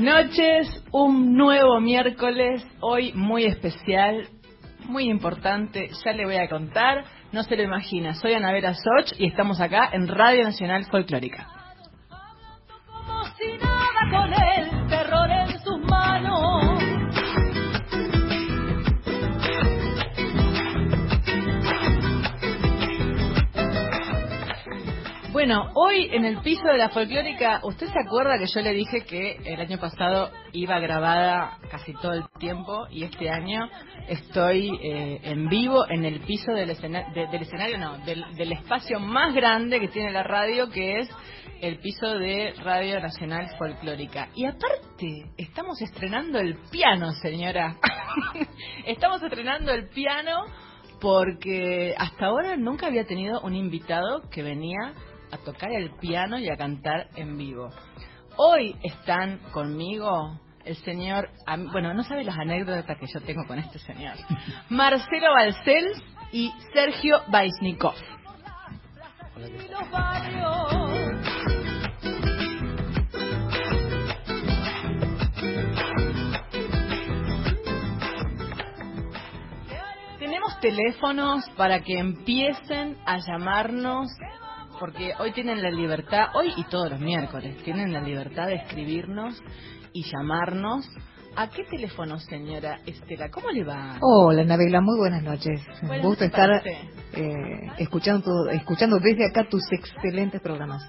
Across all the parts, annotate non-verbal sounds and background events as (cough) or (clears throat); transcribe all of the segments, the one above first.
Buenas noches, un nuevo miércoles, hoy muy especial, muy importante, ya le voy a contar, no se lo imagina, soy Anabela Soch y estamos acá en Radio Nacional Folclórica. Bueno, hoy en el piso de la folclórica, ¿usted se acuerda que yo le dije que el año pasado iba grabada casi todo el tiempo y este año estoy eh, en vivo en el piso del, escena- de- del escenario, no, del, del espacio más grande que tiene la radio, que es el piso de Radio Nacional Folclórica. Y aparte, estamos estrenando el piano, señora. (laughs) estamos estrenando el piano porque hasta ahora nunca había tenido un invitado que venía a tocar el piano y a cantar en vivo. Hoy están conmigo el señor, bueno, no sabe las anécdotas que yo tengo con este señor, (laughs) Marcelo Balcells y Sergio Baisnikov. Tenemos teléfonos para que empiecen a llamarnos, porque hoy tienen la libertad, hoy y todos los miércoles, tienen la libertad de escribirnos y llamarnos. ¿A qué teléfono, señora Estela? ¿Cómo le va? Hola, Nabela, muy buenas noches. Un gusto estar eh, escuchando, escuchando desde acá tus excelentes programas.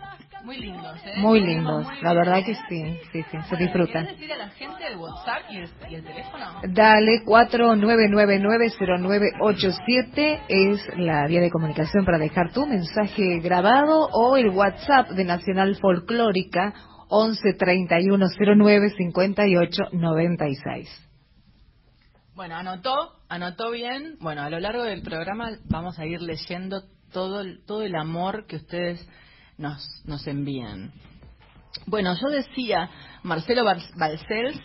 Muy lindos, ¿eh? Muy lindos, muy la verdad que sí, sí, sí, se disfrutan. ¿Quieres decir a la gente el WhatsApp y el, y el teléfono? Dale, 49990987 es la vía de comunicación para dejar tu mensaje grabado o el WhatsApp de Nacional Folclórica 1131095896. Bueno, anotó, anotó bien. Bueno, a lo largo del programa vamos a ir leyendo todo el, todo el amor que ustedes nos, nos envían. Bueno, yo decía Marcelo Balcells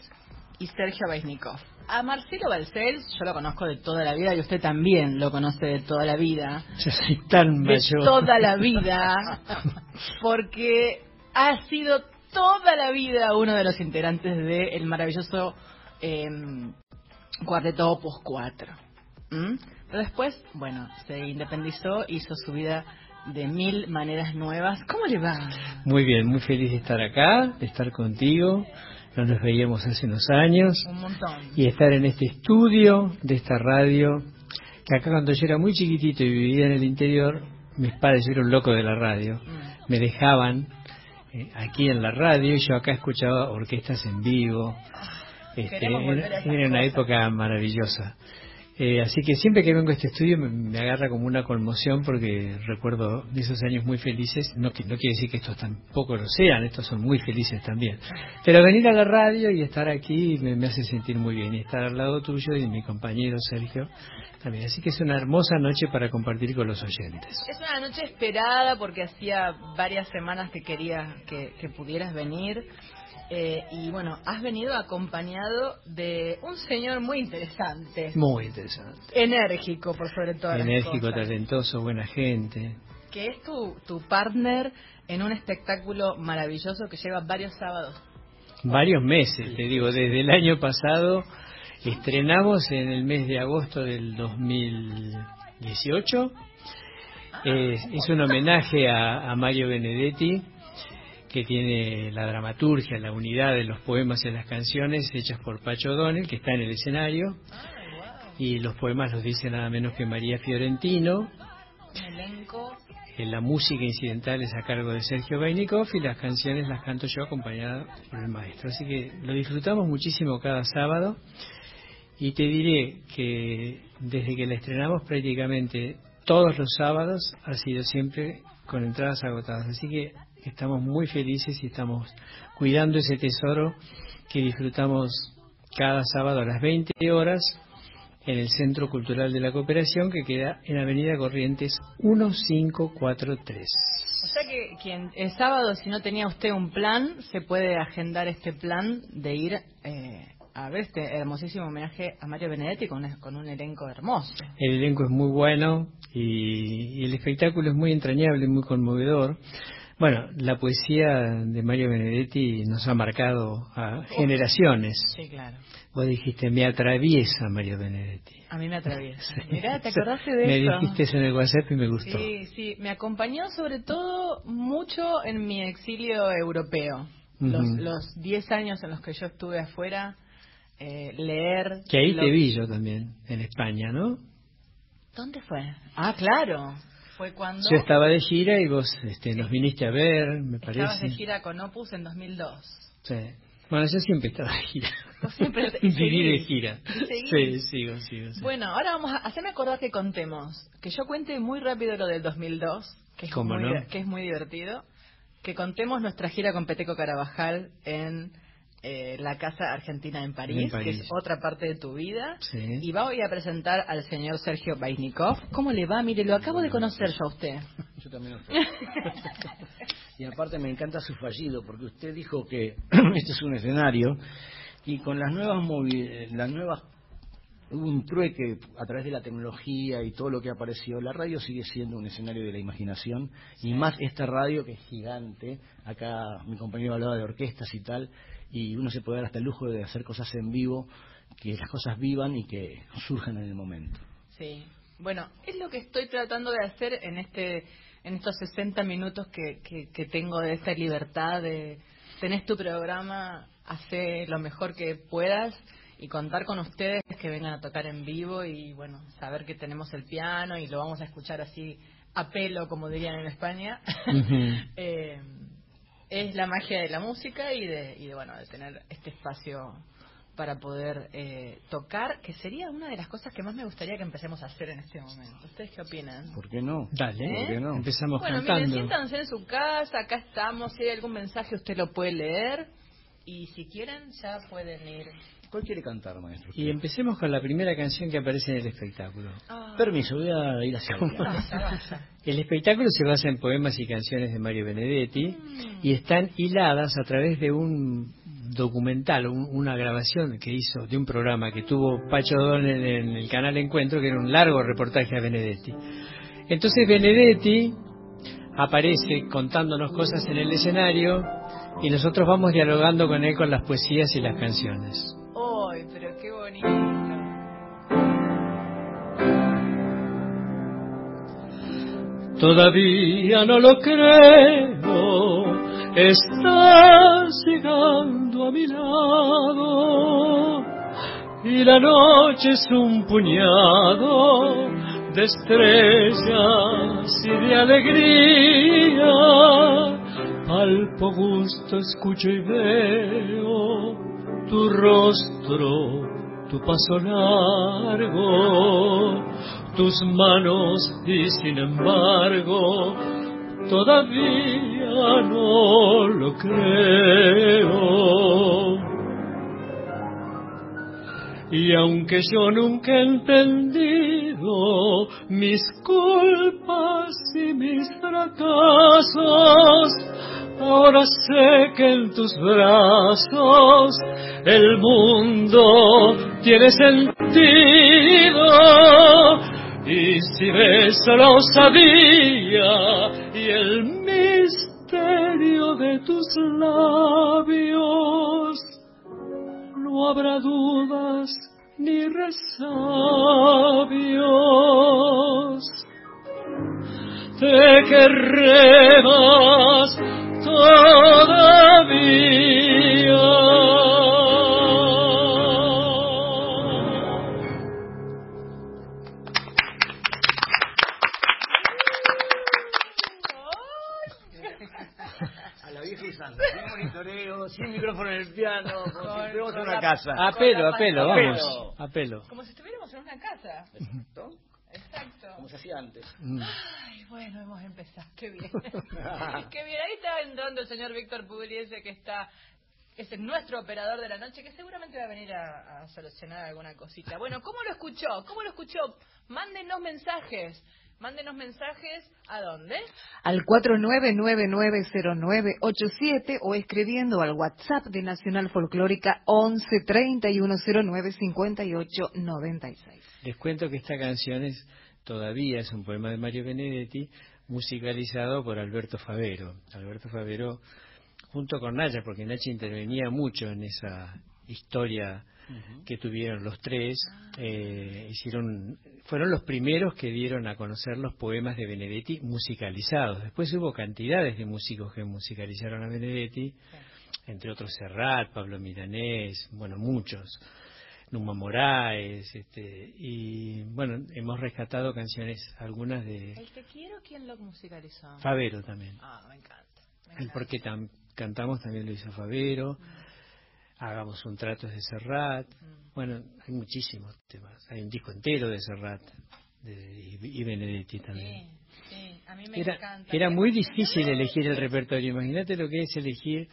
y Sergio Baisnikov. A Marcelo Balcells yo lo conozco de toda la vida y usted también lo conoce de toda la vida. Yo soy tan De mayor. toda la vida, porque ha sido toda la vida uno de los integrantes del maravilloso eh, Cuarteto Opus 4. ¿Mm? Pero después, bueno, se independizó, hizo su vida de mil maneras nuevas. ¿Cómo le va? Muy bien, muy feliz de estar acá, de estar contigo. No nos veíamos hace unos años. Un montón. Y estar en este estudio de esta radio. Que acá cuando yo era muy chiquitito y vivía en el interior, mis padres, yo era un loco de la radio, Mm. me dejaban eh, aquí en la radio y yo acá escuchaba orquestas en vivo. Este, Queremos volver a era, una época maravillosa. Eh, así que siempre que vengo a este estudio me, agarra como una conmoción porque recuerdo esos años muy felices. No, que- no quiere decir que estos tampoco lo sean, estos son muy felices también. Pero venir a la radio y estar aquí me, hace sentir muy bien. Y estar al lado tuyo y mi compañero Sergio también. Así que es una hermosa noche para compartir con los oyentes. Es una noche esperada porque hacía varias semanas que quería que, que pudieras venir. Eh, y bueno, has venido acompañado de un señor muy interesante, Muy interesante. enérgico por sobre todo. Enérgico, talentoso, buena gente. Que es tu, tu partner en un espectáculo maravilloso que lleva varios sábados. varios meses, te digo, desde el año pasado estrenamos en el mes de agosto del 2018. Es, es un homenaje a, a Mario Benedetti, que tiene la dramaturgia, la unidad de los poemas y las canciones hechas por Pacho O'Donnell, que está en el escenario. Y los poemas los dice nada menos que María Fiorentino. Elenco. La música incidental es a cargo de Sergio Bainikov y las canciones las canto yo acompañada por el maestro. Así que lo disfrutamos muchísimo cada sábado y te diré que desde que la estrenamos prácticamente todos los sábados ha sido siempre con entradas agotadas. Así que estamos muy felices y estamos cuidando ese tesoro que disfrutamos cada sábado a las 20 horas en el Centro Cultural de la Cooperación que queda en Avenida Corrientes 1543. O sea que quien el sábado, si no tenía usted un plan, se puede agendar este plan de ir eh, a ver este hermosísimo homenaje a Mario Benedetti con, con un elenco hermoso. El elenco es muy bueno y, y el espectáculo es muy entrañable, muy conmovedor. Bueno, la poesía de Mario Benedetti nos ha marcado a generaciones. Sí, claro. Vos dijiste, me atraviesa Mario Benedetti. A mí me atraviesa. Mirá, ¿te (laughs) acordaste de me eso? dijiste eso en el WhatsApp y me gustó. Sí, sí, me acompañó sobre todo mucho en mi exilio europeo. Los Ujú. los 10 años en los que yo estuve afuera, eh, leer... Que ahí lo- te vi yo también, en España, ¿no? ¿Dónde fue? Ah, claro. Fue cuando Yo estaba de gira y vos este, nos viniste a ver, me parece. estabas de gira con Opus en 2002. Sí. Bueno, yo siempre estaba de gira. Vos siempre (laughs) te- Viví de gira. Sí, sigo, sigo. sí. Bueno, ahora vamos a hacerme acordar que contemos, que yo cuente muy rápido lo del 2002, que es, ¿Cómo muy, no? que es muy divertido, que contemos nuestra gira con Peteco Carabajal en eh, la Casa Argentina en París, En París. que es otra parte de tu vida, Sí. y voy a presentar al señor Sergio Bainikov. ¿Cómo le va? Mire, lo acabo de conocer yo a usted. (laughs) Yo también lo sé. (laughs) y aparte me encanta su fallido, porque usted dijo que (clears throat) este es un escenario y con las nuevas movi- las nuevas hubo un trueque a través de la tecnología y todo lo que apareció. La radio sigue siendo un escenario de la imaginación y más esta radio que es gigante. Acá mi compañero hablaba de orquestas y tal y uno se puede dar hasta el lujo de hacer cosas en vivo, que las cosas vivan y que surjan en el momento. Sí. Bueno, es lo que estoy tratando de hacer en este en estos 60 minutos que, que, que tengo de esta libertad de tenés tu programa, hace lo mejor que puedas y contar con ustedes que vengan a tocar en vivo y bueno, saber que tenemos el piano y lo vamos a escuchar así a pelo, como dirían en España. (laughs) Eh, es la magia de la música y de, y de bueno, de tener este espacio para poder eh, tocar, que sería una de las cosas que más me gustaría que empecemos a hacer en este momento. ¿Ustedes qué opinan? ¿Por qué no? Dale, ¿Eh? ¿Por qué no? empezamos Bueno, miren, cantando. siéntanse en su casa, acá estamos, si hay algún mensaje usted lo puede leer y si quieren ya pueden ir. ¿Cuál quiere cantar, maestro? Y empecemos con la primera canción que aparece en el espectáculo. Ah, Permiso, voy a ir hacia (laughs) allá. El espectáculo se basa en poemas y canciones de Mario Benedetti Mm. y están hiladas a través de un documental, un- una grabación que hizo de un programa que tuvo Pacho Don en, en el canal Encuentro, que era un largo reportaje a Benedetti. Entonces Benedetti aparece contándonos cosas en el escenario y nosotros vamos dialogando con él con las poesías y las canciones. Todavía no lo creo, estás llegando a mi lado. Y la noche es un puñado de estrellas y de alegría. Palpo gusto, escucho y veo tu rostro, tu paso largo, tus manos y sin embargo todavía no lo creo. Y aunque yo nunca he entendido mis culpas y mis fracasos, ahora sé que en tus brazos el mundo tiene sentido. Y si ves la osadía y el misterio de tus labios, no habrá dudas ni resabios. Te querré más todavía. A la vieja y santa, sin monitoreo, sin micrófono en el piano, como si estuviéramos en una casa. A pelo, a pelo, vamos. A pelo. Como si estuviéramos en una casa. Exacto. Exacto. Como se hacía antes. Mm. Ay, bueno, hemos empezado. Qué bien. (laughs) Qué bien. Ahí está entrando el señor Víctor Pugliese, que está es nuestro operador de la noche, que seguramente va a venir a, a solucionar alguna cosita. Bueno, ¿cómo lo escuchó? ¿Cómo lo escuchó? Mándenos mensajes. Mándenos mensajes a dónde? al 49990987 o escribiendo al WhatsApp de Nacional Folclórica 11 3109 5896. Les cuento que esta canción es, todavía es un poema de Mario Benedetti, musicalizado por Alberto Favero. Alberto Favero, junto con Nacha, porque Nacha intervenía mucho en esa historia que tuvieron los tres, eh, hicieron, fueron los primeros que dieron a conocer los poemas de Benedetti musicalizados. Después hubo cantidades de músicos que musicalizaron a Benedetti, entre otros Serrat, Pablo Milanés, bueno, muchos. Numa Moraes, este, y bueno, hemos rescatado canciones, algunas de... ¿El que quiero quién lo musicalizó? Favero también. Ah, me encanta. me El encanta. porque tam- cantamos también lo hizo Favero. Hagamos un trato de Serrat. Mm. Bueno, hay muchísimos temas. Hay un disco entero de Serrat de, y, y Benedetti también. Sí, sí, a mí me Era, encanta. era muy difícil elegir el repertorio. Imagínate lo que es elegir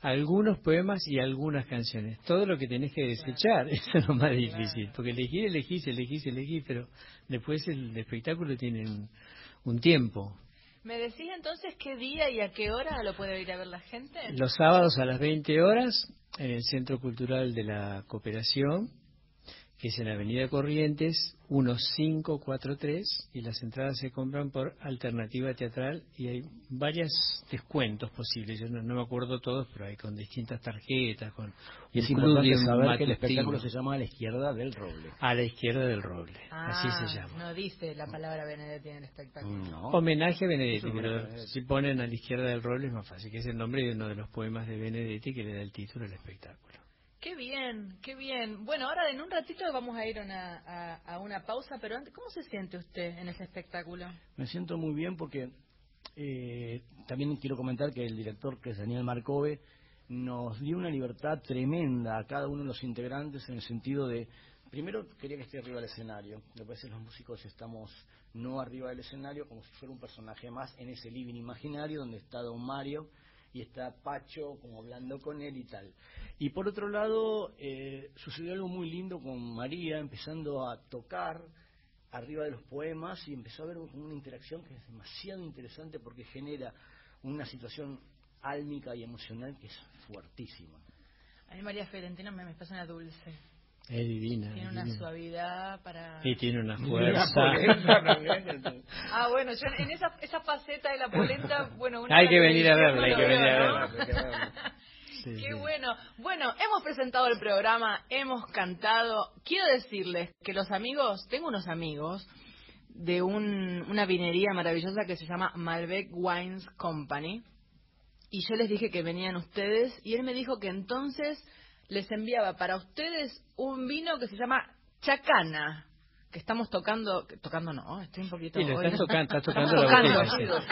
algunos poemas y algunas canciones. Todo lo que tenés que desechar, (laughs) eso es lo más difícil. Porque elegir, elegís, elegís, elegís, pero después el espectáculo tiene un, un tiempo. ¿Me decís entonces qué día y a qué hora lo puede ir a ver la gente? Los sábados a las 20 horas en el Centro Cultural de la Cooperación, que es en Avenida Corrientes 1543, y las entradas se compran por alternativa teatral y hay varios descuentos posibles. Yo no, no me acuerdo todos, pero hay con distintas tarjetas, con Y es importante saber que el espectáculo se llama A la izquierda del roble. a la izquierda del roble, Ah, así se llama. No dice la palabra Benedetti en el espectáculo. No. Homenaje a Benedetti, pero Benedetti. si ponen a la izquierda del roble es más fácil, que es el nombre de uno de los poemas de Benedetti que le da el título al espectáculo. Qué bien, qué bien. Bueno, ahora en un ratito vamos a ir una, a una pausa, pero antes, ¿cómo se siente usted en ese espectáculo? Me siento muy bien porque eh, también quiero comentar que el director, que es Daniel Marcove, nos dio una libertad tremenda a cada uno de los integrantes en el sentido de, primero quería que esté arriba del escenario, a veces los músicos estamos no arriba del escenario como si fuera un personaje más en ese living imaginario donde está Don Mario y está Pacho como hablando con él y tal. Y por otro lado, eh, sucedió algo muy lindo con María, empezando a tocar arriba de los poemas y empezó a haber una interacción que es demasiado interesante porque genera una situación álmica y emocional que es fuertísima. A mí María Fiorentino me, me parece una dulce. Es divina. Tiene es una divina. suavidad para... Y tiene una fuerza. Ah, bueno, yo en esa, esa faceta de la polenta, bueno... una Hay que venir a verla, hay que venir a verla. Sí, Qué sí. bueno. Bueno, hemos presentado el programa, hemos cantado. Quiero decirles que los amigos, tengo unos amigos de un- una vinería maravillosa que se llama Malbec Wines Company. Y yo les dije que venían ustedes y él me dijo que entonces les enviaba para ustedes un vino que se llama Chacana. Que estamos tocando, tocando no, estoy un poquito... Sí, lo hoy estás no- tocando, estás tocando Estamos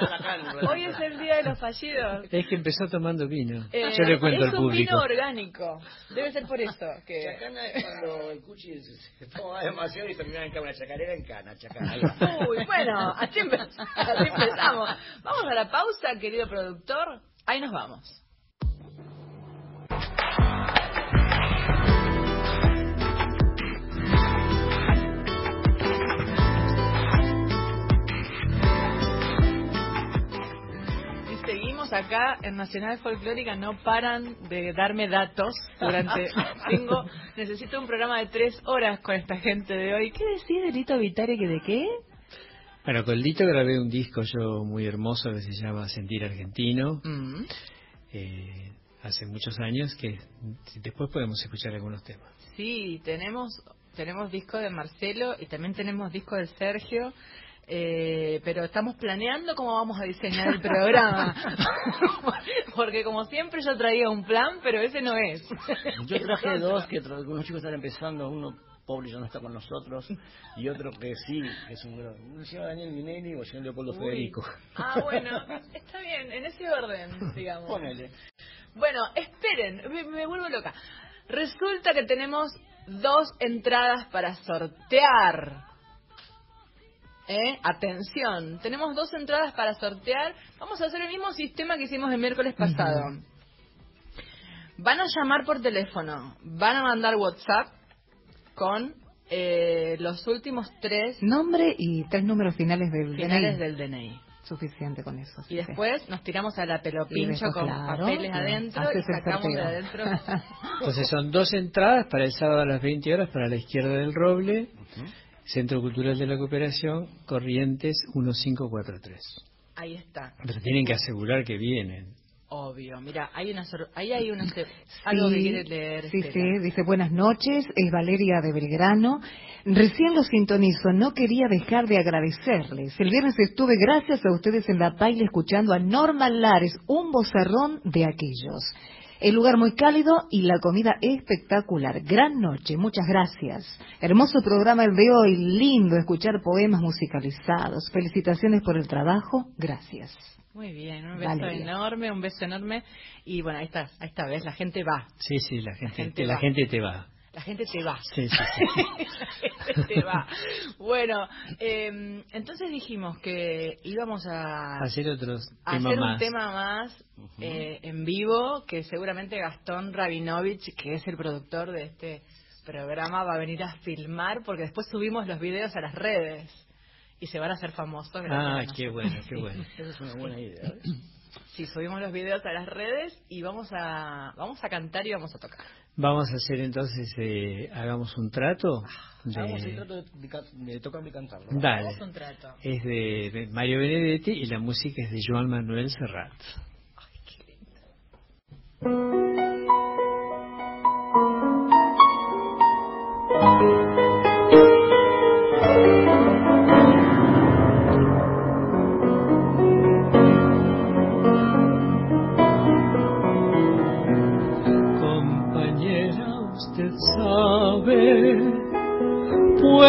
la tocando. (laughs) Hoy es el día de los fallidos. Es que empezó tomando vino. Eh, Yo le cuento es al un público. vino orgánico. Debe ser por eso que. Chacana es cuando el cuchi se, toma demasiado y termina en cana. Una chacarera en cana, chacana. (laughs) Uy, bueno, así empezamos. Vamos a la pausa, querido productor. Ahí nos vamos. Acá en Nacional Folclórica, no paran de darme datos durante... (laughs) Tengo, necesito un programa de tres horas con esta gente de hoy. ¿Qué decís de Lito Vitari que de qué? Bueno, con Lito grabé un disco yo muy hermoso que se llama Sentir Argentino, Mm. eh, hace muchos años, que después podemos escuchar algunos temas. Sí, tenemos tenemos disco de Marcelo y también tenemos disco de Sergio. Eh, pero estamos planeando cómo vamos a diseñar el programa. (laughs) Porque como siempre yo traía un plan, pero ese no es. Yo (laughs) traje dos que tra- unos chicos están empezando, uno pobre ya no está con nosotros y otro que sí, que es un gran... Uno se llama Daniel Minelli o el señor Leopoldo Uy. Federico. Ah, bueno, está bien, en ese orden, (laughs) digamos. Ponele. Bueno, esperen, me, me vuelvo loca. Resulta que tenemos dos entradas para sortear. ¿Eh? Atención, tenemos dos entradas para sortear. Vamos a hacer el mismo sistema que hicimos el miércoles pasado. Van a llamar por teléfono, van a mandar WhatsApp con eh, los últimos tres Nombre y tres números finales del finales DNI. del DNI. Suficiente con eso. Y después nos tiramos a la pelopincho con claro, papeles claro, adentro y haces sacamos de adentro. (laughs) Entonces son dos entradas para el sábado a las 20 horas para la izquierda del Roble Centro Cultural de la Cooperación, Corrientes 1543. Ahí está. Pero tienen que asegurar que vienen. Obvio. Mira, hay una sor- ahí hay una algo que quiere leer. Sí, Estela. sí, dice buenas noches, es Valeria de Belgrano. Recién lo sintonizo, no quería dejar de agradecerles. El viernes estuve gracias a ustedes en la paila escuchando a Norma Lares, un bozarrón de aquellos. El lugar muy cálido y la comida espectacular. Gran noche, muchas gracias. Hermoso programa el de hoy, lindo escuchar poemas musicalizados. Felicitaciones por el trabajo, gracias. Muy bien, un beso Valeria. enorme, un beso enorme. Y bueno, ahí está, ahí está, ¿ves? La gente va. Sí, sí, la gente, gente la gente te va. La gente te va. Sí, sí, sí. (laughs) La gente te va. Bueno, eh, entonces dijimos que íbamos a Hacer otros a temas hacer un más. tema más eh, en vivo que seguramente Gastón Rabinovich, que es el productor de este programa, va a venir a filmar porque después subimos los videos a las redes y se van a hacer famosos. Ah, qué bueno, qué bueno. (laughs) Esa es una buena idea. Sí, subimos los videos a las redes y vamos a vamos a cantar y vamos a tocar. Vamos a hacer entonces, eh, hagamos un trato. Hagamos el De... trato de, de ca- de tocarme y cantarlo. ¿no? Dale. Hagamos un trato. Es de de Mario Benedetti y la música es de Joan Manuel Serrat.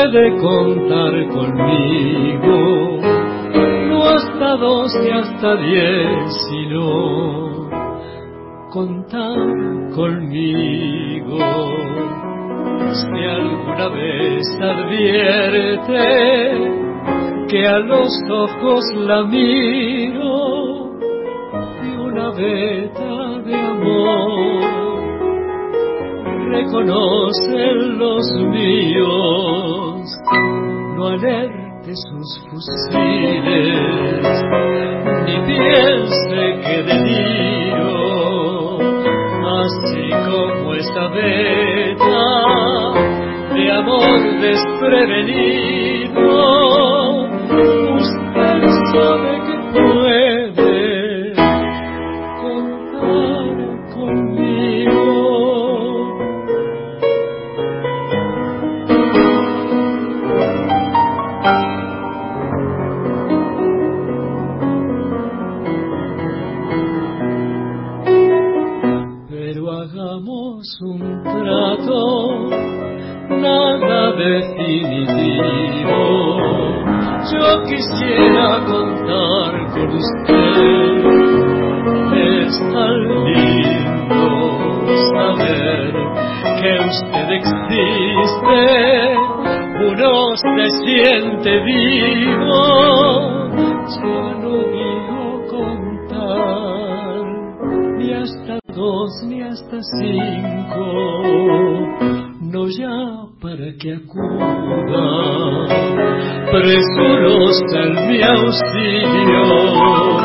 Puede contar conmigo, no hasta dos ni hasta diez, sino contar conmigo. Si alguna vez advierte que a los ojos la miro y una veta de amor. Reconocen los míos, no alerte sus fusiles, ni piense que deliro, así como esta veta de amor desprevenido, usted sabe Yo quisiera contar con usted. Es tan lindo saber que usted existe. Uno se siente vivo. Auxilio,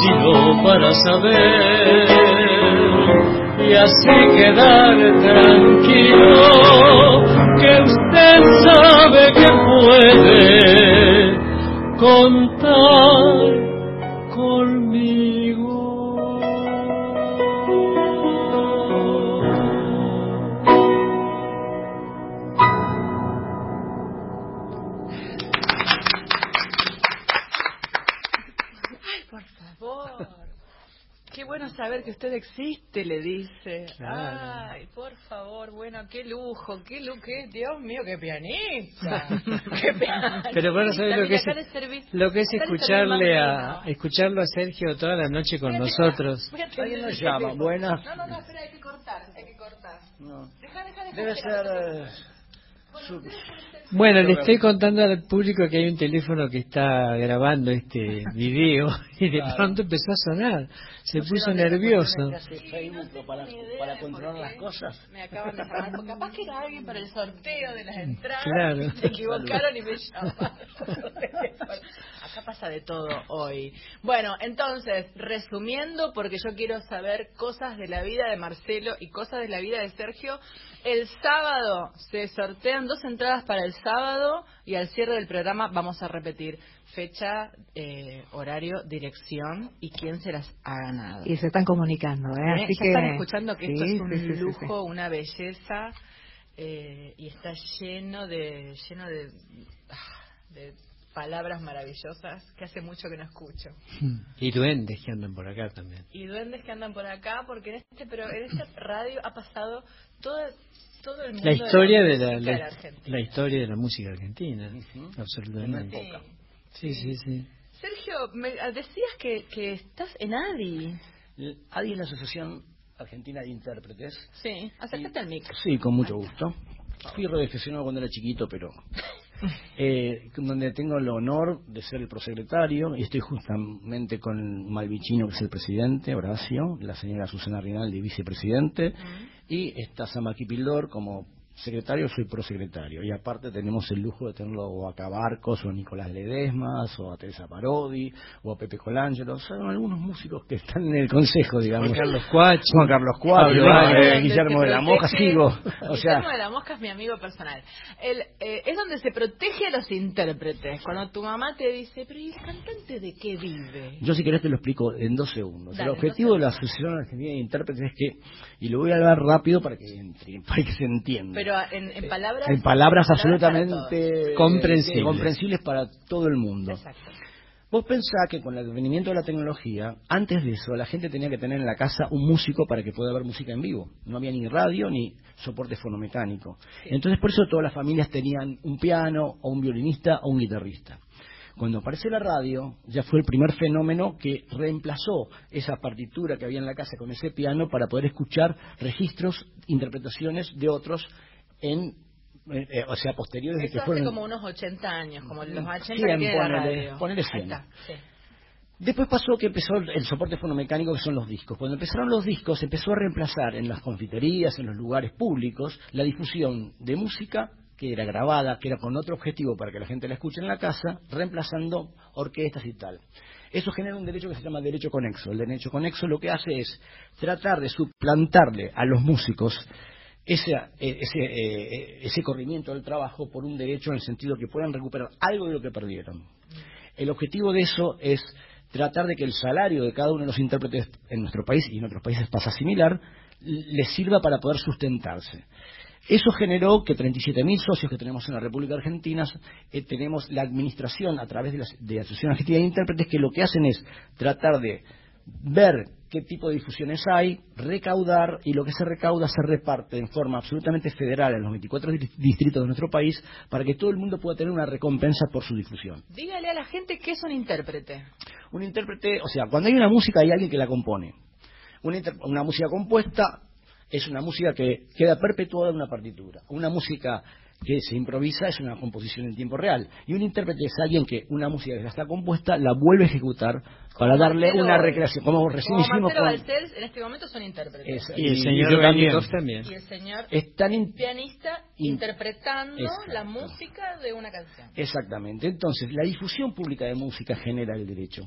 sino para saber y así quedar tranquilo favor, bueno, qué lujo, qué lujo, qué, Dios mío, qué pianista. (laughs) qué pianista. Pero bueno, ¿sabes lo que es, lo que es escucharle a, escucharlo a Sergio toda la noche con nosotros? Alguien nos llama, buenas. No, no, no, espera, hay que cortar, hay que cortar. No. Deja, deja, deja. Debe espera, ser... Bueno, le estoy contando al público que hay un teléfono que está grabando este (laughs) video y de Claro. pronto empezó a sonar. Se ¿no puso nervioso. Facebook para, para controlar las cosas? Me acaban de llamar, capaz que era alguien para el sorteo de las entradas. Claro. (laughs) Se equivocaron y me (laughs) llamaron. acá pasa de todo hoy. Bueno, entonces, resumiendo, porque yo quiero saber cosas de la vida de Marcelo y cosas de la vida de Sergio, el sábado se sortean dos entradas para el sábado y al cierre del programa vamos a repetir fecha, eh, horario, dirección y quién se las ha ganado. Y se están comunicando, ¿eh? ¿Eh? Así ya que... están escuchando que esto es un sí, sí, sí, sí. lujo, una belleza eh, y está lleno de lleno de, ah, de palabras maravillosas que hace mucho que no escucho. Y duendes que andan por acá también. Y duendes que andan por acá porque en este pero en esta radio ha pasado todo todo el mundo La historia de la, la, música de la, la Argentina. la historia de la música argentina, absolutamente. Sí. Sí, sí, sí. Sergio, me decías que, que estás en ADI. El ADI es la Asociación Argentina de Intérpretes. Sí, acércate al mic. Sí, con mucho gusto. Fui radioaficionado cuando era chiquito, pero (laughs) eh, donde tengo el honor de ser el prosecretario y estoy justamente con Malvicino, que es el presidente, Horacio, la señora Susana Rinaldi, vicepresidente, y está Samaki Pildor como secretario, soy prosecretario. Y aparte tenemos el lujo de tenerlo o a Cabarcos, o a Nicolás Ledesmas, o a Teresa Parodi, o a Pepe Colangelo. Son algunos músicos que están en el consejo, digamos. Juan Carlos Cuachi. Juan Carlos Ángel. eh, Guillermo de la Moja, sigo. O sea, Guillermo de la Mosca es mi amigo personal. El, eh, es donde se protege a los intérpretes. Cuando tu mamá te dice, pero ¿y el cantante de qué vive? Yo si querés te lo explico en dos segundos. Dale, el objetivo de la Asociación Argentina de Intérpretes es que, y lo voy a hablar rápido para que, entre- (laughs) para que se entienda. Pero en, en palabras... en palabras absolutamente eh, Comprensibles. comprensibles para todo el mundo. Exacto. Vos pensás que con el advenimiento de la tecnología, antes de eso, la gente tenía que tener en la casa un músico para que pueda ver música en vivo. No había ni radio ni soporte fonomecánico. Entonces, por eso todas las familias tenían un piano, o un violinista, o un guitarrista. Cuando apareció la radio, ya fue el primer fenómeno que reemplazó esa partitura que había en la casa con ese piano para poder escuchar registros, interpretaciones de otros en, eh, eh, o sea, posteriores de que hace fueron... como unos 80 años, como los 80 100, que tiene la ponele, radio. ponele Ahí 100. está, sí. Después pasó que empezó el soporte fonomecánico, que son los discos. Cuando empezaron los discos, empezó a reemplazar en las confiterías, en los lugares públicos, la difusión de música que era grabada, que era con otro objetivo para que la gente la escuche en la casa, reemplazando orquestas y tal. Eso genera un derecho que se llama derecho conexo. El derecho conexo lo que hace es tratar de suplantarle a los músicos ese, eh, ese, eh, ese corrimiento del trabajo por un derecho en el sentido que puedan recuperar algo de lo que perdieron. El objetivo de eso es tratar de que el salario de cada uno de los intérpretes en nuestro país y en otros países pasa similar, les sirva para poder sustentarse. Eso generó que 37.000 socios que tenemos en la República Argentina, eh, tenemos la administración a través de la, de la Asociación Argentina de Intérpretes que lo que hacen es tratar de ver qué tipo de difusiones hay, recaudar y lo que se recauda se reparte en forma absolutamente federal en los 24 distri- distritos de nuestro país para que todo el mundo pueda tener una recompensa por su difusión. Dígale a la gente qué es un intérprete. Un intérprete, o sea, cuando hay una música hay alguien que la compone. Una, una música compuesta es una música que queda perpetuada en una partitura. Una música que se improvisa es una composición en tiempo real. Y un intérprete es alguien que una música que ya está compuesta la vuelve a ejecutar para darle una recreación. Como recién Como hicimos con... Balcells, en este momento son intérpretes. Es- Y el señor también. Y el señor Es tan in- pianista In- interpretando Exacto. la música de una canción. Exactamente. Entonces, la difusión pública de música genera el derecho.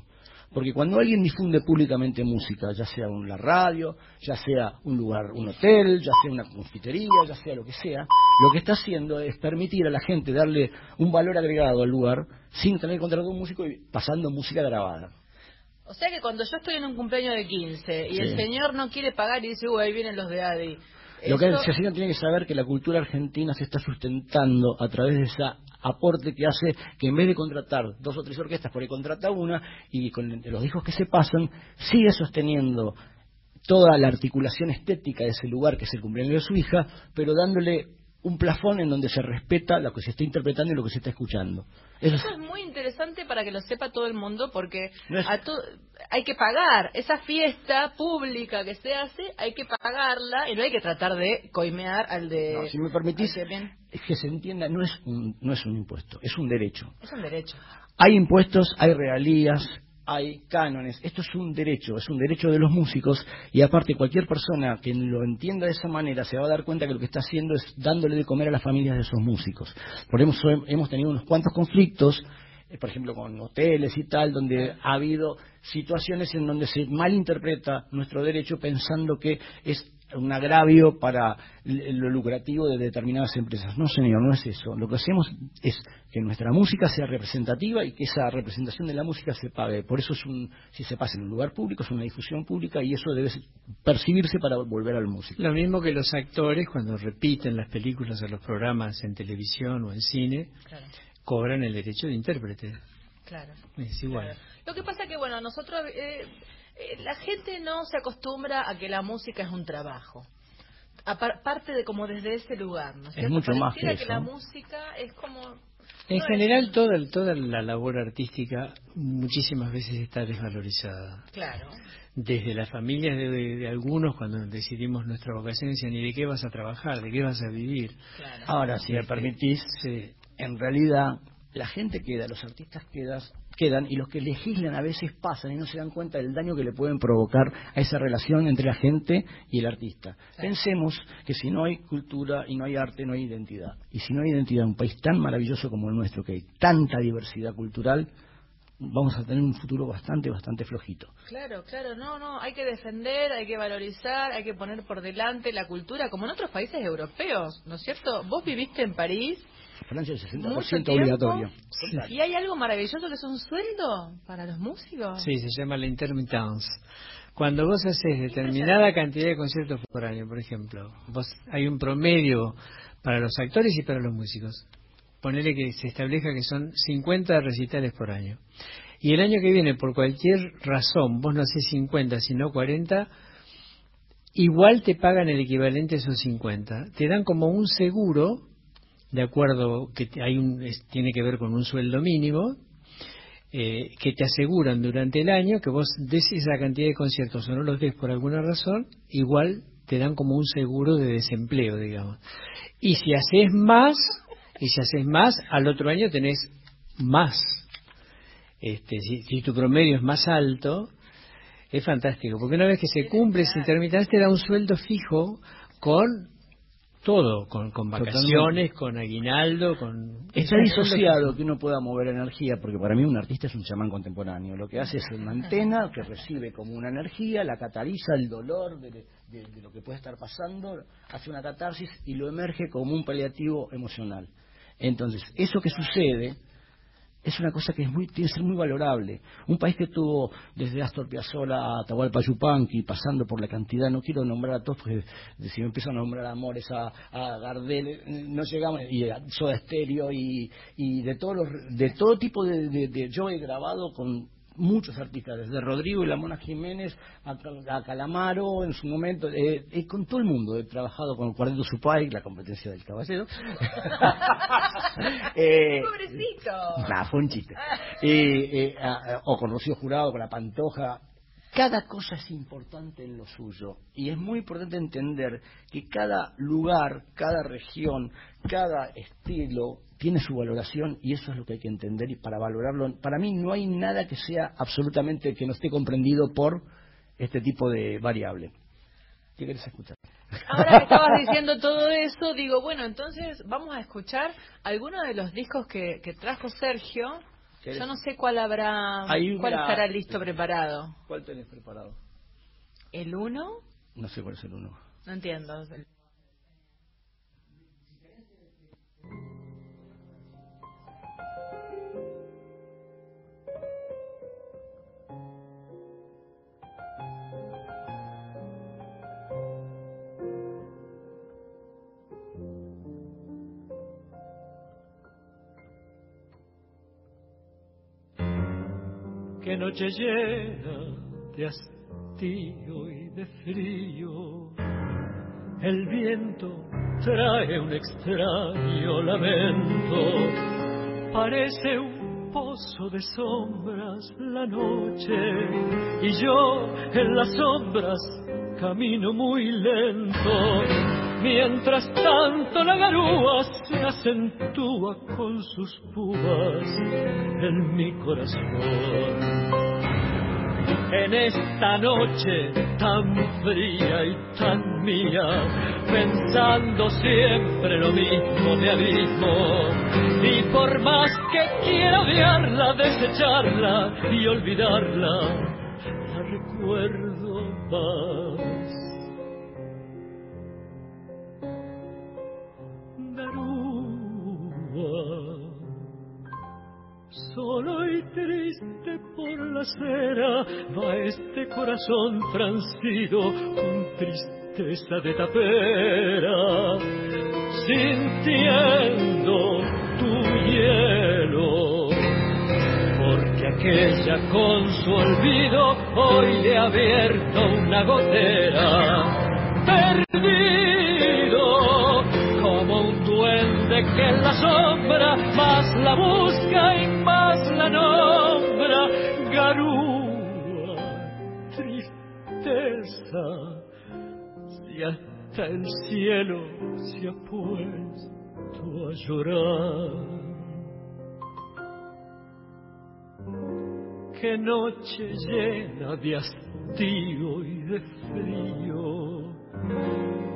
Porque cuando alguien difunde públicamente música, ya sea en la radio, ya sea un lugar, un hotel, ya sea una confitería, ya sea lo que sea, lo que está haciendo es permitir a la gente darle un valor agregado al lugar sin tener que contratar un músico y pasando música grabada. O sea que cuando yo estoy en un cumpleaños de 15 y el señor no quiere pagar y dice, uy, ahí vienen los de ADI. Lo que el eso- señor tiene que saber que la cultura argentina se está sustentando a través de ese aporte que hace que en vez de contratar dos o tres orquestas, por ahí contrata una y con los discos que se pasan, sigue sosteniendo toda la articulación estética de ese lugar que es el cumpleaños de su hija, pero dándole un plafón en donde se respeta lo que se está interpretando y lo que se está escuchando. Eso es- Eso es muy interesante para que lo sepa todo el mundo porque No es- a to- hay que pagar. Esa fiesta pública que se hace, hay que pagarla y no hay que tratar de coimear al de... no, si me permitís, es que se entienda, no es, un, no es un impuesto, es un derecho. Es un derecho. Hay impuestos, hay regalías, hay cánones. Esto es un derecho, es un derecho de los músicos y aparte cualquier persona que lo entienda de esa manera se va a dar cuenta que lo que está haciendo es dándole de comer a las familias de esos músicos. Por eso hem- hemos tenido unos cuantos conflictos eh, por ejemplo, con hoteles y tal, donde ha habido situaciones en donde se malinterpreta nuestro derecho pensando que es un agravio para lo lucrativo de determinadas empresas. No, señor, no es eso. Lo que hacemos es que nuestra música sea representativa y que esa representación de la música se pague. Por eso es un, si se pasa en un lugar público, es una difusión pública y eso debe percibirse para volver al músico. Lo mismo que los actores cuando repiten las películas o los programas en televisión o en cine, cobran el derecho de intérprete. Claro. Es igual. Lo que pasa que, bueno, nosotros... Eh, la gente no se acostumbra a que la música es un trabajo. Aparte de como desde ese lugar, ¿no es mucho más que, que la música es como en general, toda, toda la labor artística muchísimas veces está desvalorizada. Claro. Desde las familias de, algunos, cuando decidimos nuestra vocación, decían, ¿y de qué vas a trabajar? ¿De qué vas a vivir? Ahora, si me permitís, en realidad la gente queda, los artistas quedan, quedan y los que legislan a veces pasan y no se dan cuenta del daño que le pueden provocar a esa relación entre la gente y el artista. Pensemos que si no hay cultura y no hay arte, no hay identidad. Y si no hay identidad en un país tan maravilloso como el nuestro, que hay tanta diversidad cultural, vamos a tener un futuro bastante, bastante flojito. Claro, claro, no, no, hay que defender, hay que valorizar, hay que poner por delante la cultura, como en otros países europeos, ¿no es cierto? Vos viviste en París Francia el 60% obligatorio. ¿Y hay algo maravilloso que es un sueldo para los músicos? Sí, se llama la intermittence. Cuando vos haces determinada cantidad de conciertos por año, por ejemplo, vos hay un promedio para los actores y para los músicos. Ponele que se establezca que son 50 recitales por año. Y el año que viene, por cualquier razón, vos no haces 50, sino 40, igual te pagan el equivalente a esos 50. Te dan como un seguro de acuerdo que hay un, tiene que ver con un sueldo mínimo, eh, que te aseguran durante el año que vos des esa cantidad de conciertos o no los des por alguna razón, igual te dan como un seguro de desempleo, digamos. Y si haces más, y si haces más, al otro año tenés más. Este, si, si tu promedio es más alto, es fantástico, porque una vez que se cumple ese intermitente te da un sueldo fijo con todo, con, con vacaciones, con aguinaldo, con... Está disociado que uno pueda mover energía, porque para mí un artista es un chamán contemporáneo. Lo que hace es una antena que recibe como una energía, la cataliza el dolor de, de lo que puede estar pasando, hace una catarsis y lo emerge como un paliativo emocional. Entonces, eso que sucede es una cosa que es muy, tiene que ser muy valorable. Un país que tuvo desde Astor Piazzolla a Atahualpa Yupanqui, pasando por la cantidad, no quiero nombrar a todos, porque si me empiezo a nombrar Amores, a, Gardel, no llegamos, y a Soda Stereo, y, y de, todos los, de todo tipo de, de... Yo he grabado con muchos artistas, desde Rodrigo y la Mona Jiménez a, Calamaro en su momento, eh, eh, con todo el mundo. He trabajado con el Cuarteto Supay, la competencia del caballero. (laughs) eh, ¡Pobrecito! Nah, fue un chiste. Eh, o con Rocío Jurado, con la Pantoja. Cada cosa es importante en lo suyo y es muy importante entender que cada lugar, cada región, cada estilo tiene su valoración y eso es lo que hay que entender y para valorarlo. Para mí no hay nada que sea absolutamente que no esté comprendido por este tipo de variable. ¿Qué querés escuchar? Ahora que estabas diciendo todo eso, digo, bueno, entonces vamos a escuchar algunos de los discos que, trajo Sergio. Yo no sé cuál habrá, cuál estará listo, preparado. ¿Cuál tenés preparado? ¿El uno? No sé cuál es el uno. No entiendo. Qué noche llena de hastío y de frío. El viento trae un extraño lamento, parece un pozo de sombras la noche y yo en las sombras camino muy lento Mientras tanto la garúa se acentúa con sus púas en mi corazón. en esta noche tan fría y tan mía, pensando siempre lo mismo de abismo. Y por más que quiera odiarla, desecharla y olvidarla, la recuerdo más. Triste por la acera va este corazón transido con tristeza de tapera, sintiendo tu hielo. Porque aquella con su olvido hoy le ha abierto una gotera. Perdido como un duende que en la sombra más la busca y el cielo se ha puesto a llorar. Qué noche llena de hastío y de frío.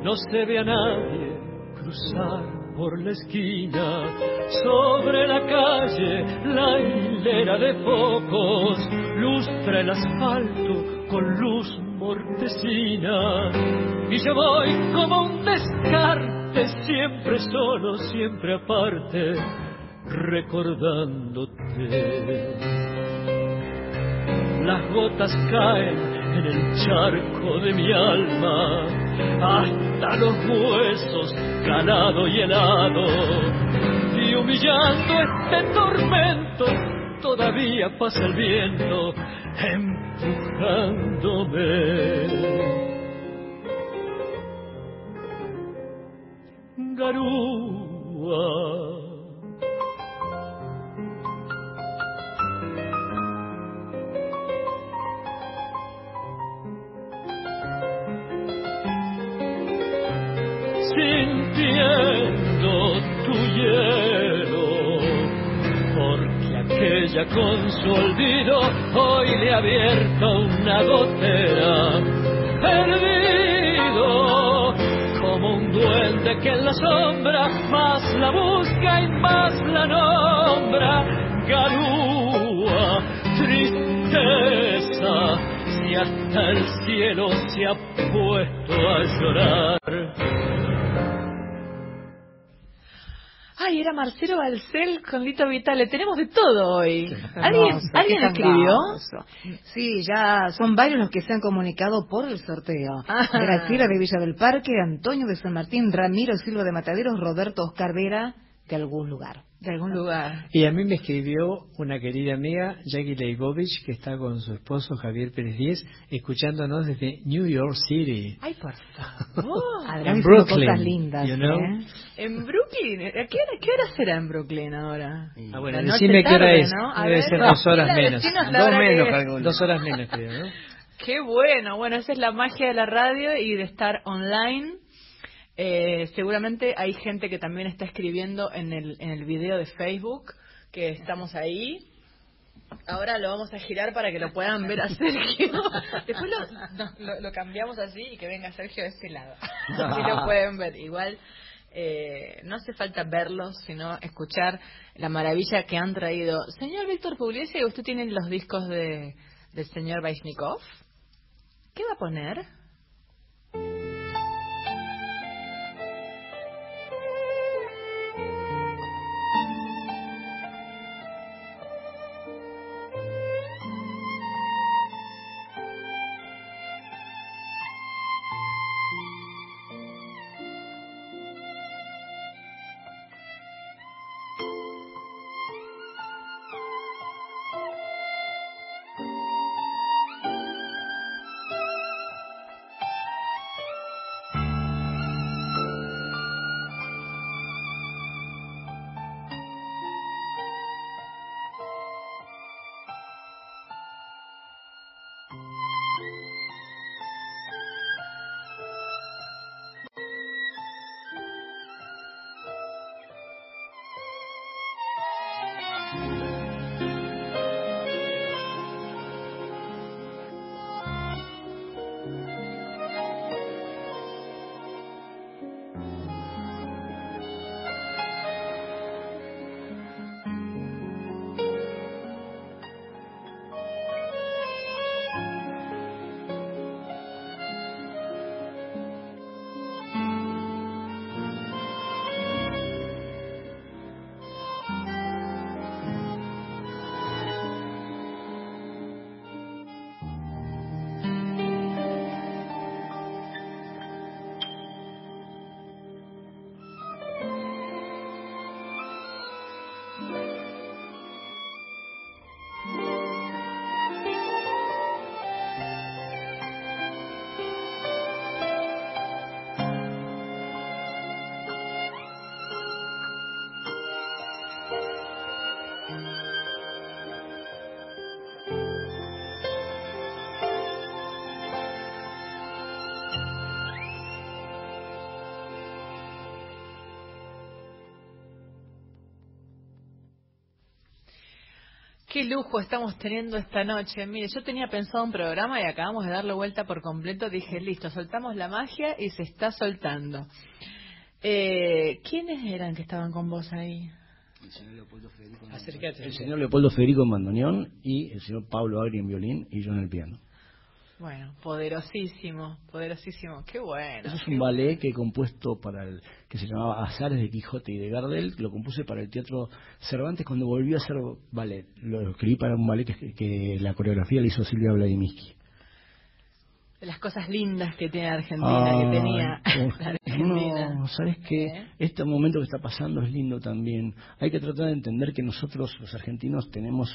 No se ve a nadie cruzar por la esquina, sobre la calle la hilera de focos, lustra el asfalto con luz mortecina, y yo voy como un descarte, siempre solo, siempre aparte, recordándote. Las gotas caen en el charco de mi alma, hasta los huesos, calado y helado, y humillando este tormento, todavía pasa el viento, empujándome. Garúa. sintiendo tu hielo, porque aquella con su olvido hoy le ha abierto una gotera, perdido como un duende que en la sombra más la busca y más la nombra, garúa, tristeza, si hasta el cielo se ha puesto a llorar. Ay, era Marcelo Balcel con Lito Vitale. Tenemos de todo hoy. ¿Alguien, Hermoso, ¿alguien escribió? Sí, ya son varios los que se han comunicado por el sorteo. Ah. Graciela de Villa del Parque, Antonio de San Martín, Ramiro Silva de Mataderos, Roberto Oscar Vera, de algún lugar. De algún lugar. Y a mí me escribió una querida amiga, Jackie Leibovich, que está con su esposo Javier Pérez Díez, escuchándonos desde New York City. Ay, por (laughs) favor. En Brooklyn, cosas lindas. you know. ¿eh? En Brooklyn. ¿A qué hora, qué hora será en Brooklyn ahora? Ah, bueno, La decime qué hora tarde, es. ¿no? Debe ver, ser dos horas menos. Dos menos. Dos horas menos, creo, ¿no? Qué bueno, bueno, esa es la magia de la radio y de estar online. Eh, seguramente hay gente que también está escribiendo en el, en el video de Facebook, que estamos ahí. Ahora lo vamos a girar para que lo puedan ver a Sergio. (laughs) Después lo, lo cambiamos así y que venga Sergio de este lado. (laughs) Así lo pueden ver. Igual eh, no hace falta verlos, sino escuchar la maravilla que han traído. Señor Víctor Pugliese, ¿usted tiene los discos de, del señor Vaishnikov? ¿Qué va a poner? Qué lujo estamos teniendo esta noche. Mire, yo tenía pensado un programa y acabamos de darle vuelta por completo. Dije, listo, soltamos la magia y se está soltando. Eh, ¿Quiénes eran que estaban con vos ahí? El señor Leopoldo Federico, en- Acércate. el señor Leopoldo Federico en bandoneón y el señor Pablo Agri en violín y yo en el piano. Bueno, poderosísimo, poderosísimo. Qué bueno. Eso es un ballet que he compuesto para el que se llamaba Azares de Quijote y de Gardel, lo compuse para el Teatro Cervantes cuando volvió a hacer ballet. Lo escribí para un ballet que, que la coreografía la hizo Silvia Vladimirsky. de las cosas lindas que tiene Argentina, que Ay, tenía oh, (laughs) Argentina. No, ¿sabes qué? ¿Eh? Este momento que está pasando es lindo también. Hay que tratar de entender que nosotros, los argentinos, tenemos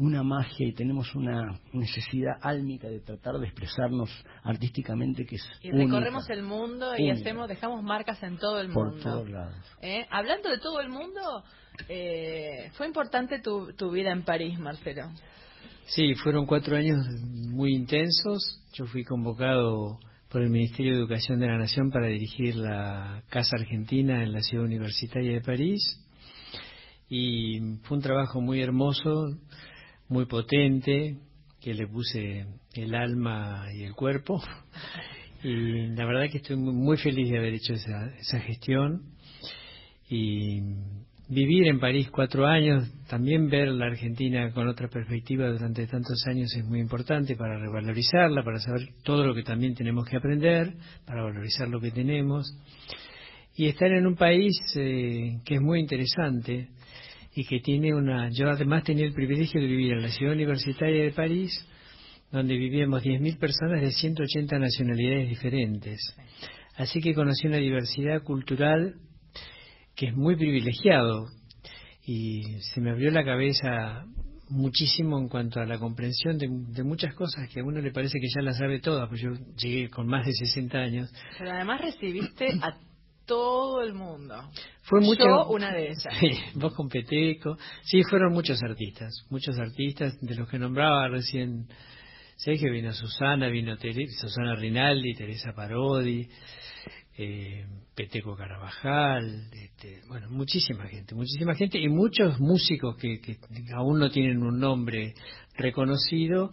una magia y tenemos una necesidad álmica de tratar de expresarnos artísticamente que es Y recorremos única. el mundo y Única. hacemos, dejamos marcas en todo el por mundo. todos lados. ¿Eh? Hablando de todo el mundo, eh, fue importante tu, tu vida en París, Marcelo. Sí, fueron cuatro años muy intensos. Yo fui convocado por el Ministerio de Educación de la Nación para dirigir la Casa Argentina en la Ciudad Universitaria de París. Y fue un trabajo muy hermoso, muy potente, que le puse el alma y el cuerpo. (laughs) Y la verdad que estoy muy, feliz de haber hecho esa, esa gestión. Y vivir en París cuatro años, también ver la Argentina con otra perspectiva durante tantos años es muy importante para revalorizarla, para saber todo lo que también tenemos que aprender, para valorizar lo que tenemos. Y estar en un país eh, que es muy interesante y que tiene una... Yo además tenía el privilegio de vivir en la ciudad universitaria de París, donde vivíamos 10.000 personas de 180 nacionalidades diferentes. Así que conocí una diversidad cultural que es muy privilegiado y se me abrió la cabeza muchísimo en cuanto a la comprensión de, de muchas cosas que a uno le parece que ya las sabe todas, pues yo llegué con más de 60 años. Pero además recibiste a todo el mundo. Fue mucho, Yo una de ellas. (laughs) Sí, vos con Peteco. Sí, fueron muchos artistas, muchos artistas de los que nombraba recién Sergio, vino Susana, vino Tere- Susana Rinaldi, Teresa Parodi, eh, Peteco Carabajal, este, bueno, muchísima gente, muchísima gente y muchos músicos que, que aún no tienen un nombre reconocido,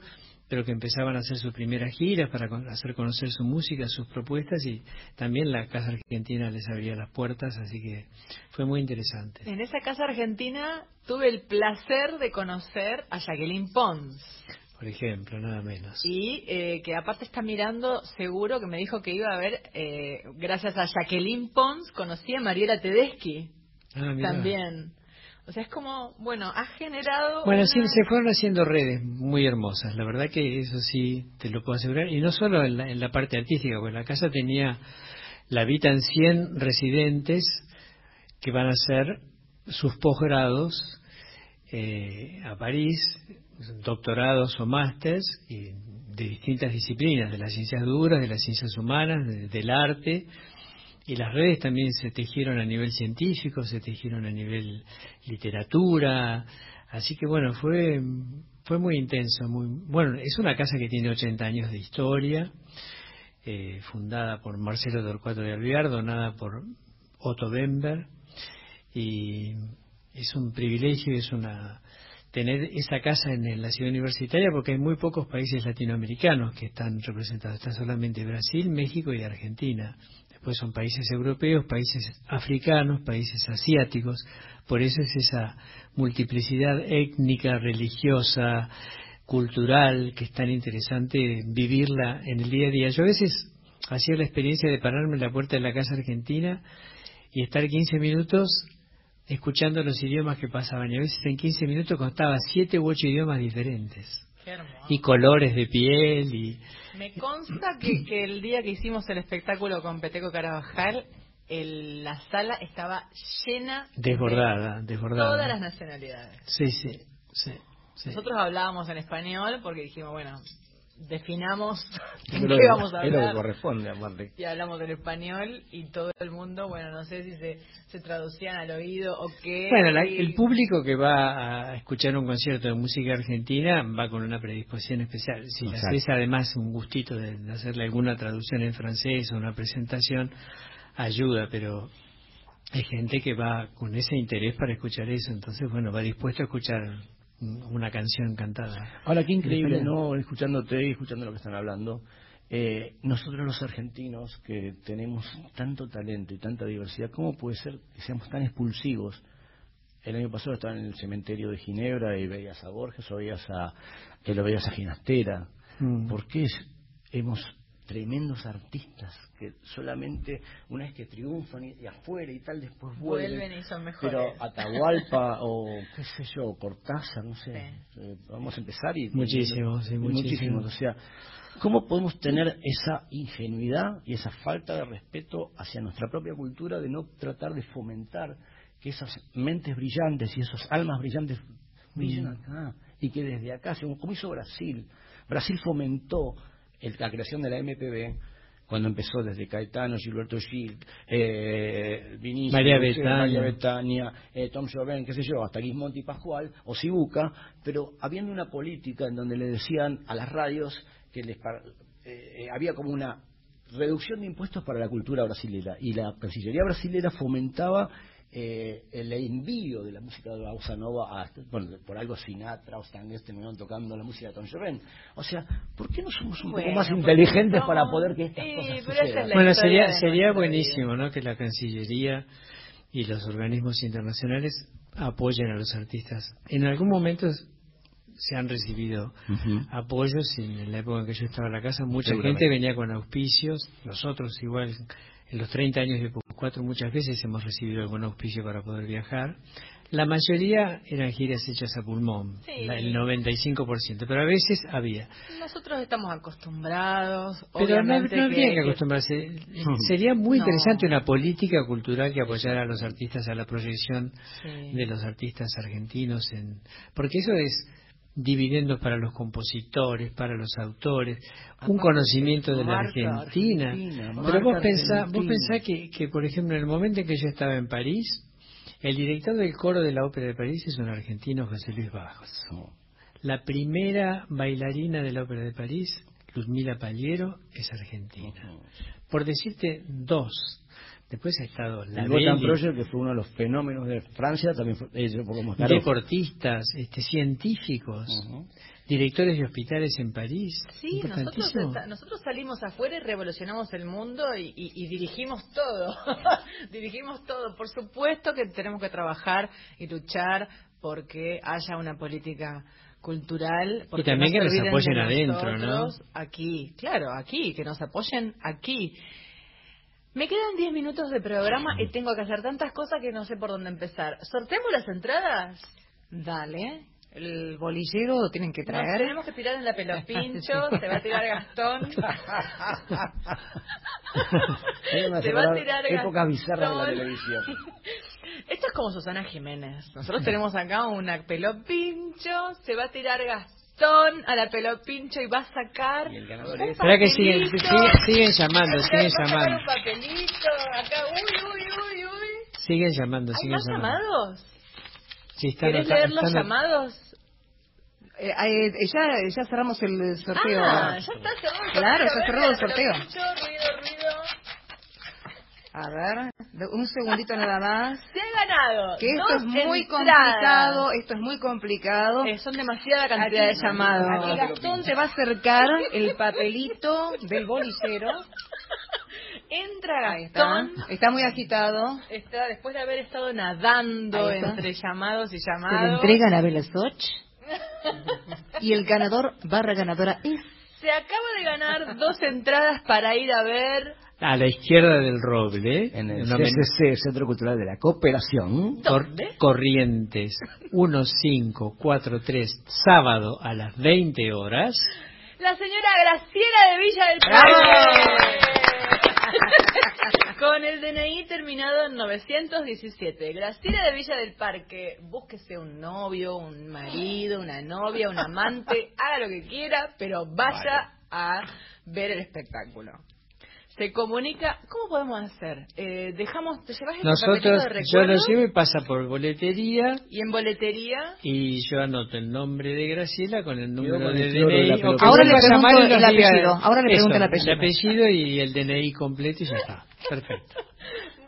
pero que empezaban a hacer sus primeras giras para hacer conocer su música, sus propuestas y también la Casa Argentina les abría las puertas, así que fue muy interesante. En esa casa argentina tuve el placer de conocer a Jacqueline Pons. Por ejemplo, nada menos. Y eh, que aparte está mirando, seguro que me dijo que iba a ver, eh, gracias a Jacqueline Pons, conocí a Mariela Tedeschi Ah, también. O sea, es como, bueno, ha generado. Bueno, una- sí, se fueron haciendo redes muy hermosas, la verdad que eso sí te lo puedo asegurar, y no solo en la, en la parte artística, porque la casa tenía, la habitan 100 residentes que van a hacer sus posgrados eh, a París, doctorados o másters de distintas disciplinas, de las ciencias duras, de las ciencias humanas, de- del arte, y las redes también se tejieron a nivel científico, se tejieron a nivel literatura, así que bueno, fue fue muy intenso, muy bueno, es una casa que tiene 80 años de historia, eh, fundada por Marcelo Torcuato de Alvear, donada por Otto Bember, y es un privilegio, es una tener esa casa en, la ciudad universitaria porque hay muy pocos países latinoamericanos que están representados, está solamente Brasil, México y Argentina. Después son países europeos, países africanos, países asiáticos, por eso es esa multiplicidad étnica, religiosa, cultural, que es tan interesante vivirla en el día a día. Yo a veces hacía la experiencia de pararme en la puerta de la casa argentina y estar 15 minutos escuchando los idiomas que pasaban. Y a veces en 15 minutos contaba 7 u 8 idiomas diferentes. Y colores de piel y... Me consta que, que el día que hicimos el espectáculo con Peteco Carabajal, el- la sala estaba llena Desbordada, de desbordada. todas las nacionalidades. Sí, sí, sí. sí. Nosotros hablábamos en español porque dijimos, bueno, definamos (laughs) qué vamos a es lo que hablar. corresponde, aparte. Y hablamos en español y todo el mundo, bueno, no sé si se, se traducían al oído o qué. Bueno, la- el público que va a escuchar un concierto de música argentina va con una predisposición especial. Si le haces además un gustito de, de hacerle alguna traducción en francés o una presentación, ayuda, pero hay gente que va con ese interés para escuchar eso, entonces, bueno, va dispuesto a escuchar una canción cantada. Ahora, qué increíble, ¿no? Escuchándote y escuchando lo que están hablando. Eh, nosotros los argentinos que tenemos tanto talento y tanta diversidad, ¿cómo puede ser que seamos tan expulsivos? El año pasado estaba en el cementerio de Ginebra y veías a Borges o veías a, que lo veías a Ginastera. Mm. ¿Por qué es- hemos tremendos artistas que solamente una vez que triunfan y, y afuera y tal después vuelven, Vuelven y son mejores. pero Atahualpa o qué sé yo Cortázar no sé Sí. eh, vamos a empezar y Muchísimo, sí, y muchísimo. muchísimos o sea cómo podemos tener esa ingenuidad y esa falta de respeto hacia nuestra propia cultura de no tratar de fomentar que esas mentes brillantes y esas almas brillantes brillen Mm. acá y que desde acá, como hizo Brasil, Brasil fomentó el- la creación de la MPB cuando empezó desde Caetano, Gilberto Gil, eh, Vinicius, María Bethânia, eh, Tom Joven, qué sé yo, hasta Gismonti Pascual o Sibuca, pero habiendo una política en donde le decían a las radios que les par- eh, eh, había como una reducción de impuestos para la cultura brasilera y la Cancillería brasilera fomentaba eh, el envío de la música de la bossa nova a, bueno, por algo Sinatra o Stan Getz terminaron tocando la música de Tom Joven. O sea, ¿por qué no somos un Bueno, poco más inteligentes para poder que estas Sí, cosas es sucedan? Bueno, sería, sería buenísimo ¿no? que la Cancillería y los organismos internacionales apoyen a los artistas. En algún momento se han recibido apoyos y en la época en que yo estaba en la casa mucha gente venía con auspicios, nosotros igual en los 30 años de PUC4 muchas veces hemos recibido algún auspicio para poder viajar. La mayoría eran giras hechas a pulmón, Sí. la- el 95%, pero a veces había. Nosotros estamos acostumbrados, Pero no, no habría que que- acostumbrarse. (laughs) Sería muy No. interesante una política cultural que apoyara a los artistas a la proyección Sí. de los artistas argentinos, en porque eso es dividendos para los compositores, para los autores, un conocimiento de la Argentina. Argentina, Pero vos marca pensá, vos pensá que, que, por ejemplo, en el momento en que yo estaba en París, el director del coro de la Ópera de París es un argentino, José Luis Bajos. La primera bailarina de la Ópera de París, Luzmila Paliero, es argentina. Por decirte dos. Después ha estado la El Belli, Project, que fue uno de los fenómenos de Francia, también fue, eh, deportistas, este, científicos, directores de hospitales en París. Sí, nosotros, nosotros salimos afuera y revolucionamos el mundo y, y- y dirigimos todo. (laughs) dirigimos todo. Por supuesto que tenemos que trabajar y luchar porque haya una política cultural. porque también que nos apoyen de adentro, ¿no? Aquí, claro, aquí, que nos apoyen aquí. Me quedan 10 minutos de programa y tengo que hacer tantas cosas que no sé por dónde empezar. ¿Sorteamos las entradas? Dale. El bolillero lo tienen que Nos traer. tenemos que tirar en la pelopincho, (laughs) se va a tirar Gastón. (laughs) Se va a tirar épocas bizarras de la Gastón. televisión. Esto es como Susana Jiménez. Nosotros tenemos acá una pelopincho, se va a tirar Gastón a la pelopincho y va a sacar. Y el ganador un es- Espera que siguen, papelito. siguen, siguen llamando, siguen llamando. un papelito, acá, uy, uy, uy, uy. Siguen llamando, ¿Hay siguen más llamando. llamados? Sí, están ¿Querés acá- leer los están- llamados? Eh, eh, ya, ya cerramos el sorteo. Ah, ya está cerrado el Claro, está cerrado el sorteo. A ver, un segundito nada más. Se ha ganado. Que esto dos es muy entradas. complicado, esto es muy complicado. Eh, son demasiada cantidad de llamados. Aquí Gastón te va a acercar el papelito del bolillero. Entra Ahí está. Gastón. Está muy agitado. Está, después de haber estado nadando entre llamados y Se le llamados. entregan a Bella Soch. (laughs) Y el ganador barra ganadora es Se acaba de ganar dos entradas para ir a ver. A la izquierda del roble, En el CCC, Centro Cultural de la Cooperación. Cor- ¿Dónde? Corrientes 1543, sábado a las 20 horas. La señora Graciela de Villa del Parque. (laughs) Con el DNI terminado en 917. Graciela de Villa del Parque, búsquese un novio, un marido, una novia, un amante, haga lo que quiera, pero vaya a ver el espectáculo. Se comunica, ¿cómo podemos hacer? Eh, dejamos, te llevas el Nosotros, de yo recuerdo lo llevo y pasa por boletería y en boletería y yo anoto el nombre de Graciela con el número de DNI. Ahora le a pregunto el apellido, ahora le pregunto el apellido. El apellido y el DNI completo y ya está. (laughs) Perfecto.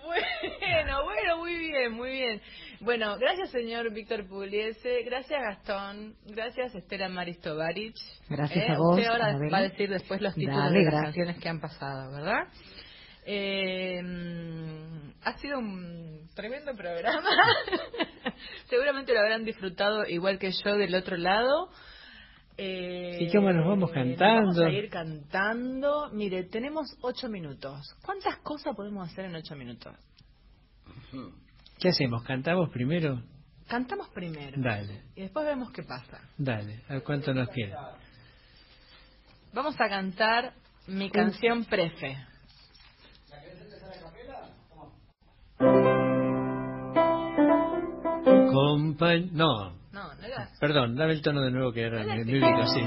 Bueno, bueno, muy bien, muy bien. Bueno, gracias señor Víctor Pugliese, gracias Gastón, gracias Estela Maris Tovarich. Gracias Eh, a vos, Usted ahora va a decir después los títulos Dale, de las gracias. canciones que han pasado, ¿verdad? Eh, ha sido un tremendo programa. (laughs) Seguramente lo habrán disfrutado igual que yo del otro lado. Eh, ¿Y cómo nos vamos cantando? Vamos a ir cantando. Mire, tenemos ocho minutos. ¿Cuántas cosas podemos hacer en ocho minutos? ¿Qué hacemos? ¿Cantamos primero? Cantamos primero. Dale, Y después vemos qué pasa. dale. ¿A cuánto nos queda? Vamos a cantar mi canción prefe. Compañ... No, No, no era. perdón, dame el tono de nuevo que era Hola, me, sí.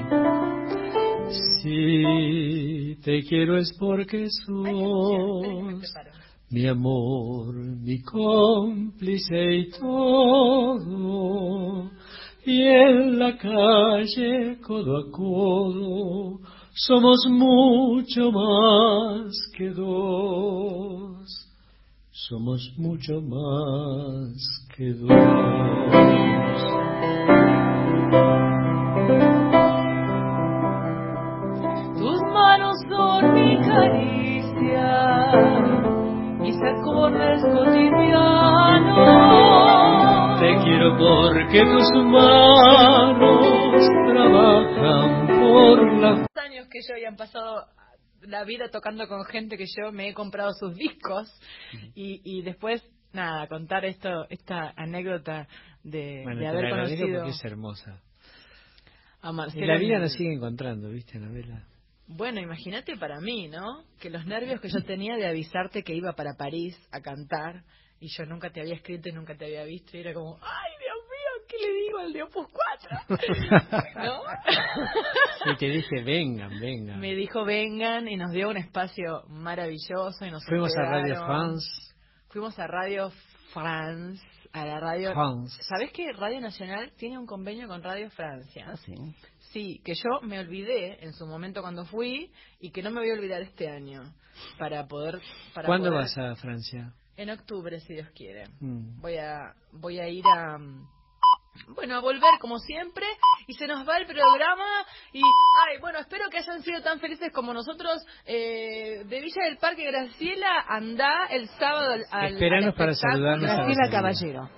Si te quiero es porque sos. Mi amor, mi cómplice y todo. Y en la calle, codo a codo, somos mucho más que dos. Somos mucho más que dos. Mis acordes cotidianos. Te quiero porque tus manos trabajan por la años que yo hayan pasado la vida tocando con gente que yo me he comprado sus discos y, y después nada contar esto esta anécdota de, Bueno, de te haber la conocido porque es hermosa. a Y la vida nos sigue encontrando, ¿viste, Anabela? Bueno imagínate para mí no que los nervios que yo tenía de avisarte que iba para París a cantar y yo nunca te había escrito y nunca te había visto y era como ay Dios mío qué le digo al de Opus 4 ¿no? Y te dije, vengan, vengan. Me dijo vengan y nos dio un espacio maravilloso y nos Fuimos a Radio. France. Fuimos a Radio France, a la radio. France. ¿Sabés que Radio Nacional tiene un convenio con Radio Francia? Ah, sí. Sí, que yo me olvidé en su momento cuando fui y que no me voy a olvidar este año para poder. Para ¿Cuándo poder- vas a Francia? En octubre, si Dios quiere. Mm. Voy a voy a ir a bueno, a volver como siempre y se nos va el programa y ay, bueno, espero que hayan sido tan felices como nosotros eh, de Villa del Parque Graciela anda el sábado al, al Esperanos al para saludarnos Graciela. Caballero.